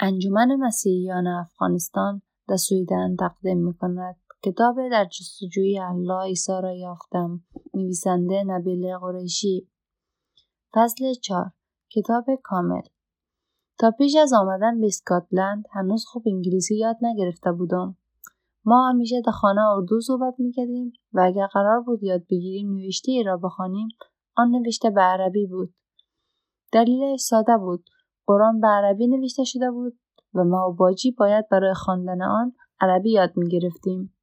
انجمن مسیحیان افغانستان در سویدن تقدیم می کند. کتاب در جستجوی الله عیسی را یافتم. نویسنده نبیل قریشی. فصل چار کتاب کامل. تا پیش از آمدن به اسکاتلند هنوز خوب انگلیسی یاد نگرفته بودم. ما همیشه در خانه اردو صحبت می‌کردیم و اگر قرار بود یاد بگیریم نوشته ای را بخوانیم آن نوشته به عربی بود. دلیلش ساده بود. قرآن به عربی نوشته شده بود و ما و باجی باید برای خواندن آن عربی یاد می گرفتیم.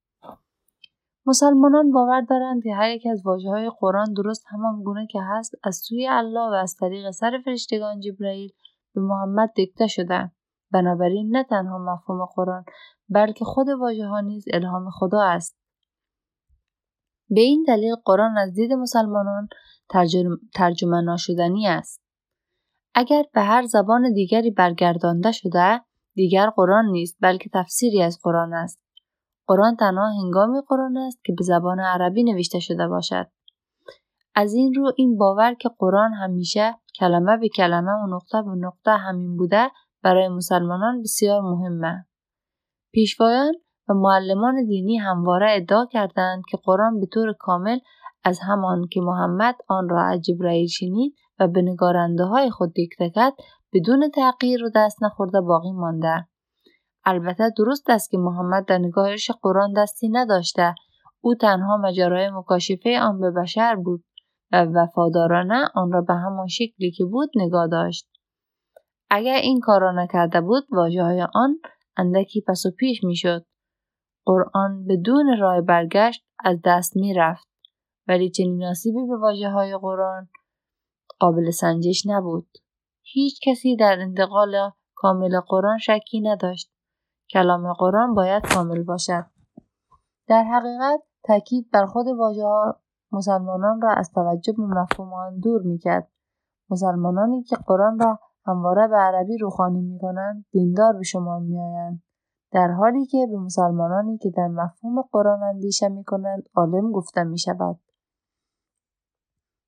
مسلمانان باور دارند که هر یک از واجه های قرآن درست همان گونه که هست از سوی الله و از طریق سر فرشتگان جبرئیل به محمد دکته شده. بنابراین نه تنها مفهوم قرآن بلکه خود واژه ها نیز الهام خدا است. به این دلیل قرآن از دید مسلمانان ترجمه ناشدنی است. اگر به هر زبان دیگری برگردانده شده دیگر قرآن نیست بلکه تفسیری از قرآن است. قرآن تنها هنگامی قرآن است که به زبان عربی نوشته شده باشد. از این رو این باور که قرآن همیشه کلمه به کلمه و نقطه به نقطه همین بوده برای مسلمانان بسیار مهمه. پیشوایان و معلمان دینی همواره ادعا کردند که قرآن به طور کامل از همان که محمد آن را از جبرئیل شنید و به نگارنده های خود دیکته کرد بدون تغییر و دست نخورده باقی مانده. البته درست است که محمد در نگاهش قرآن دستی نداشته. او تنها مجرای مکاشفه آن به بشر بود و وفادارانه آن را به همان شکلی که بود نگاه داشت. اگر این کار را نکرده بود واجه های آن اندکی پس و پیش می‌شد. قرآن بدون راه برگشت از دست می رفت ولی چنین آسیبی به واجه های قرآن قابل سنجش نبود. هیچ کسی در انتقال کامل قرآن شکی نداشت. کلام قرآن باید کامل باشد. در حقیقت تاکید بر خود واژه ها مسلمانان را از توجه به مفهوم آن دور می‌کرد. مسلمانانی که قرآن را همواره به عربی روخانی می‌کنند دیندار به شما میآیند. در حالی که به مسلمانانی که در مفهوم قرآن اندیشه می‌کنند عالم گفته می‌شود.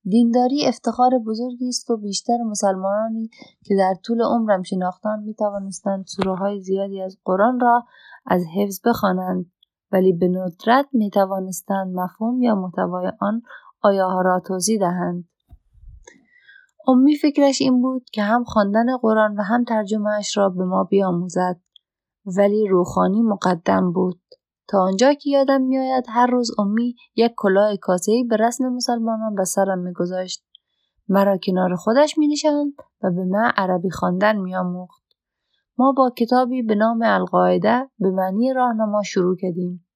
دینداری افتخار بزرگی است و بیشتر مسلمانانی که در طول عمرم شناختن می توانستند سوره های زیادی از قرآن را از حفظ بخوانند ولی به ندرت می توانستند مفهوم یا محتوای آن آیه را توضیح دهند. امی فکرش این بود که هم خواندن قرآن و هم ترجمهش را به ما بیاموزد ولی روخانی مقدم بود. تا آنجا که یادم میآید هر روز امی یک کلاه کاسهای به رسم مسلمانان به سرم میگذاشت. مرا کنار خودش می و به من عربی خواندن میآموخت. ما با کتابی به نام القاعده به معنی راهنما شروع کردیم.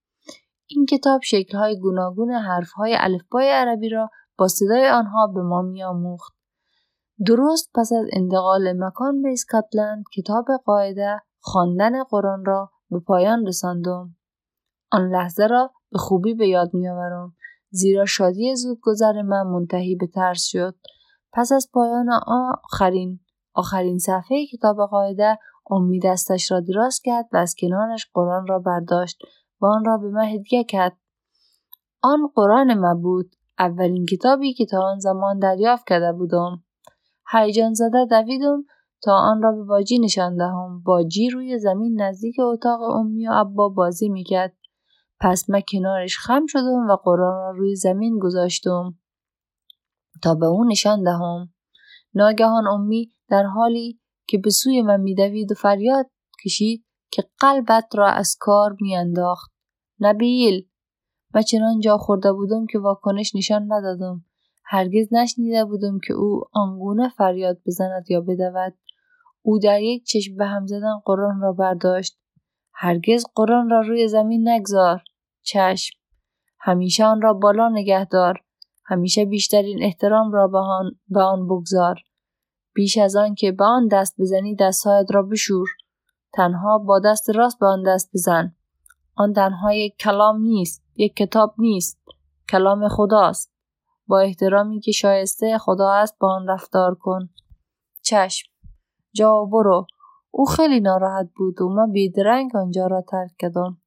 این کتاب شکلهای گوناگون حرفهای الفبای عربی را با صدای آنها به ما میآموخت. درست پس از انتقال مکان به اسکاتلند کتاب قاعده خواندن قرآن را به پایان رساندم. آن لحظه را به خوبی به یاد میآورم. زیرا شادی زودگذر من منتهی به ترس شد. پس از پایان آخرین آخرین صفحه کتاب قاعده امید دستش را دراز کرد و از کنارش قرآن را برداشت و آن را به من هدیه کرد. آن قرآن من بود اولین کتابی که تا آن زمان دریافت کرده بودم. هیجان زده دویدم تا آن را به باجی نشان دهم. باجی روی زمین نزدیک اتاق امی و ابا بازی می‌کرد. پس من کنارش خم شدم و قرآن را روی زمین گذاشتم تا به او نشان دهم. ناگهان امی در حالی که به سوی من میدوید و فریاد کشید که قلبت را از کار میانداخت. نبیل! من چنان جا خورده بودم که واکنش نشان ندادم. هرگز نشنیده بودم که او آنگونه فریاد بزند یا بدود. او در یک چشم به هم زدن قرآن را برداشت. هرگز قرآن را روی زمین نگذار. چشم. همیشه آن را بالا نگه دار همیشه بیشترین احترام را به آن, به آن بگذار. بیش از آن که به آن دست بزنی دستهایت را بشور. تنها با دست راست به آن دست بزن. آن تنها یک کلام نیست یک کتاب نیست. کلام خداست. با احترامی که شایسته خدا است با آن رفتار کن. چشم. جا برو. او خیلی ناراحت بود و من بیدرنگ آنجا را ترک کردم.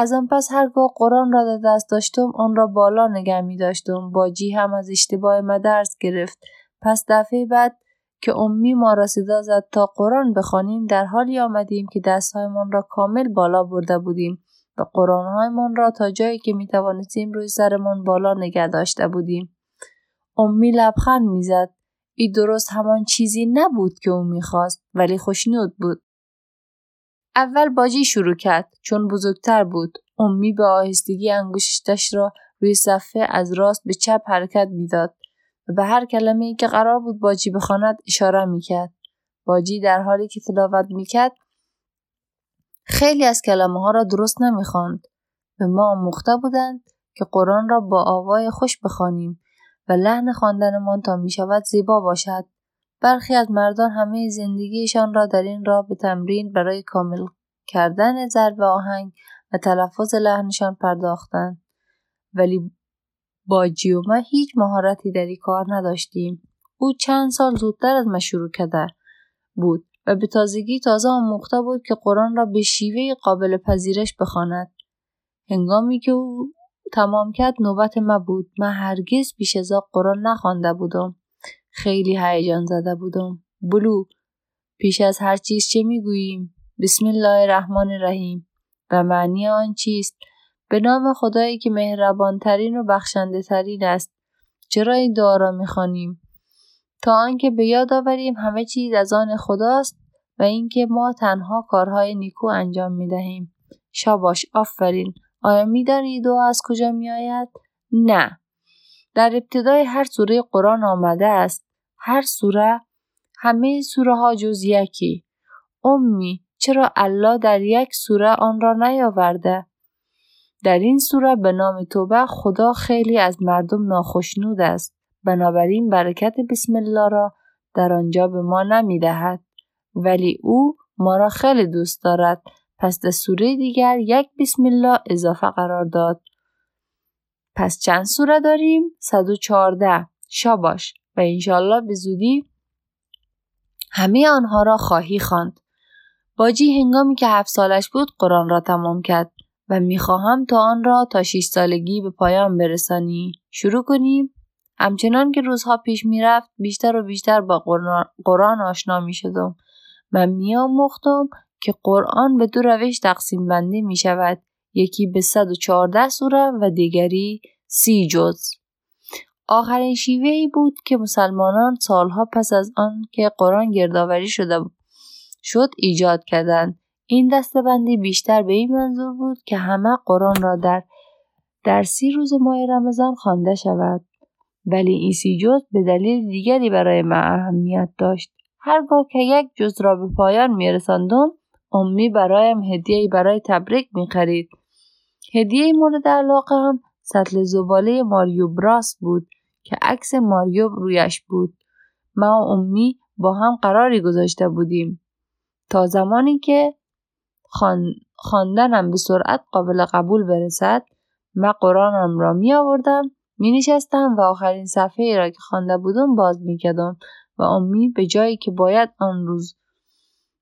از آن پس هرگاه قرآن را در دست داشتم آن را بالا نگه می داشتم باجی هم از اشتباه ما درس گرفت پس دفعه بعد که امی ما را صدا زد تا قرآن بخوانیم در حالی آمدیم که دستهایمان را کامل بالا برده بودیم و قرآنهایمان را تا جایی که می توانستیم روی سرمان بالا نگه داشته بودیم. امی لبخند می‌زد. ای درست همان چیزی نبود که او می‌خواست ولی خوشنود بود. اول باجی شروع کرد چون بزرگتر بود. امی به آهستگی انگشتش را روی صفحه از راست به چپ حرکت می‌داد و به هر کلمه ای که قرار بود باجی بخواند اشاره می‌کرد. باجی در حالی که تلاوت می‌کرد خیلی از کلمه ها را درست نمی‌خواند. به ما آموخته بودند که قرآن را با آوای خوش بخوانیم و لحن خواندنمان تا می‌شود زیبا باشد. برخی از مردان همه زندگیشان را در این راه به تمرین برای کامل کردن ضرب آهنگ و تلفظ لحنشان پرداختند. ولی با جیوما هیچ مهارتی در این کار نداشتیم. او چند سال زودتر از ما شروع کرده بود و به تازگی تازه آموخته بود که قرآن را به شیوه قابل پذیرش بخواند. هنگامی که او تمام کرد نوبت ما بود. من هرگز پیش از قرآن نخوانده بودم. خیلی هیجان زده بودم. بلو پیش از هر چیز چه می‌گوییم؟ بسم الله الرحمن الرحیم و معنی آن چیست؟ به نام خدایی که مهربانترین و بخشنده ترین است. چرا این دعا را می‌خوانیم؟ تا آنکه به یاد آوریم همه چیز از آن خداست و اینکه ما تنها کارهای نیکو انجام می دهیم. شاباش آفرین آیا میدانی دعا از کجا می آید؟ نه در ابتدای هر سوره قرآن آمده است هر سوره همه سوره ها جز یکی امی چرا الله در یک سوره آن را نیاورده در این سوره به نام توبه خدا خیلی از مردم ناخشنود است بنابراین برکت بسم الله را در آنجا به ما نمی دهد. ولی او ما را خیلی دوست دارد پس در سوره دیگر یک بسم الله اضافه قرار داد. پس چند سوره داریم؟ 114 شاباش و انشالله به زودی همه آنها را خواهی خواند. باجی هنگامی که هفت سالش بود قرآن را تمام کرد و می‌خواهم تا آن را تا 6 سالگی به پایان برسانی. شروع کنیم؟ همچنان که روزها پیش می‌رفت بیشتر و بیشتر با قرآن آشنا می شدم. من میآموختم که قرآن به دو روش تقسیم بندی می شود. یکی به 114 سوره و دیگری سی جز. آخرین شیوه ای بود که مسلمانان سالها پس از آن که قرآن گردآوری شده شد ایجاد کردند. این دستبندی بیشتر به این منظور بود که همه قرآن را در در سی روز ماه رمضان خوانده شود. ولی این سی جز به دلیل دیگری برای من اهمیت داشت. هرگاه که یک جز را به پایان می رساندم امی برایم هدیه برای تبریک می خرید. هدیه مورد علاقه هم سطل زباله ماریو براس بود که عکس ماریو رویش بود. ما و امی با هم قراری گذاشته بودیم. تا زمانی که خواندنم به سرعت قابل قبول برسد من قرآنم را می آوردم می نشستم و آخرین صفحه ای را که خوانده بودم باز می کردم و امی به جایی که باید آن روز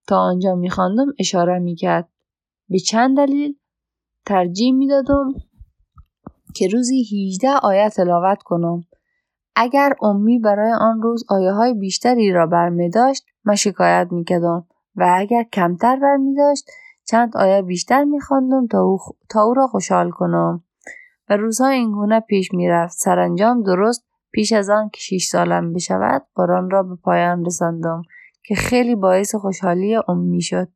تا آنجا می خواندم اشاره می کرد. به چند دلیل ترجیح می دادم که روزی 18 آیه تلاوت کنم. اگر امی برای آن روز آیه های بیشتری را برمی داشت من شکایت می کردم. و اگر کمتر برمی داشت چند آیه بیشتر می خواندم تا, او تا او را خوشحال کنم. و روزها اینگونه پیش می‌رفت سرانجام درست پیش از آن که شیش سالم بشود قرآن را به پایان رساندم که خیلی باعث خوشحالی امی شد.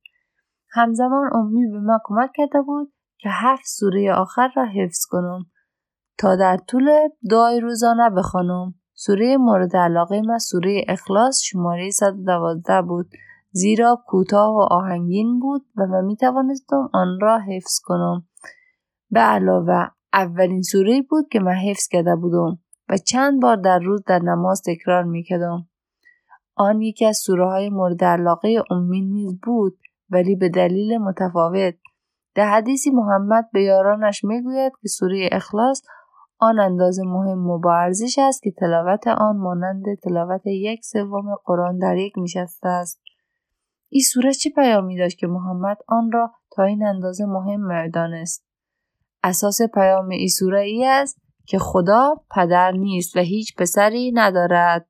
همزمان امی به من کمک کرده بود که هفت سوره آخر را حفظ کنم. تا در طول دعای روزانه بخوانم سوره مورد علاقه من سوره اخلاص شماره 112 بود زیرا کوتاه و آهنگین بود و من می توانستم آن را حفظ کنم به علاوه اولین سوره بود که من حفظ کرده بودم و چند بار در روز در نماز تکرار می کردم. آن یکی از سوره های مورد علاقه امی نیز بود ولی به دلیل متفاوت. در حدیثی محمد به یارانش می‌گوید که سوره اخلاص آن اندازه مهم و با ارزش است که تلاوت آن مانند تلاوت یک سوم قرآن در یک نشسته است. این سوره چه پیامی داشت که محمد آن را تا این اندازه مهم دانست؟ اساس پیام ای سوره ای است که خدا پدر نیست و هیچ پسری ندارد.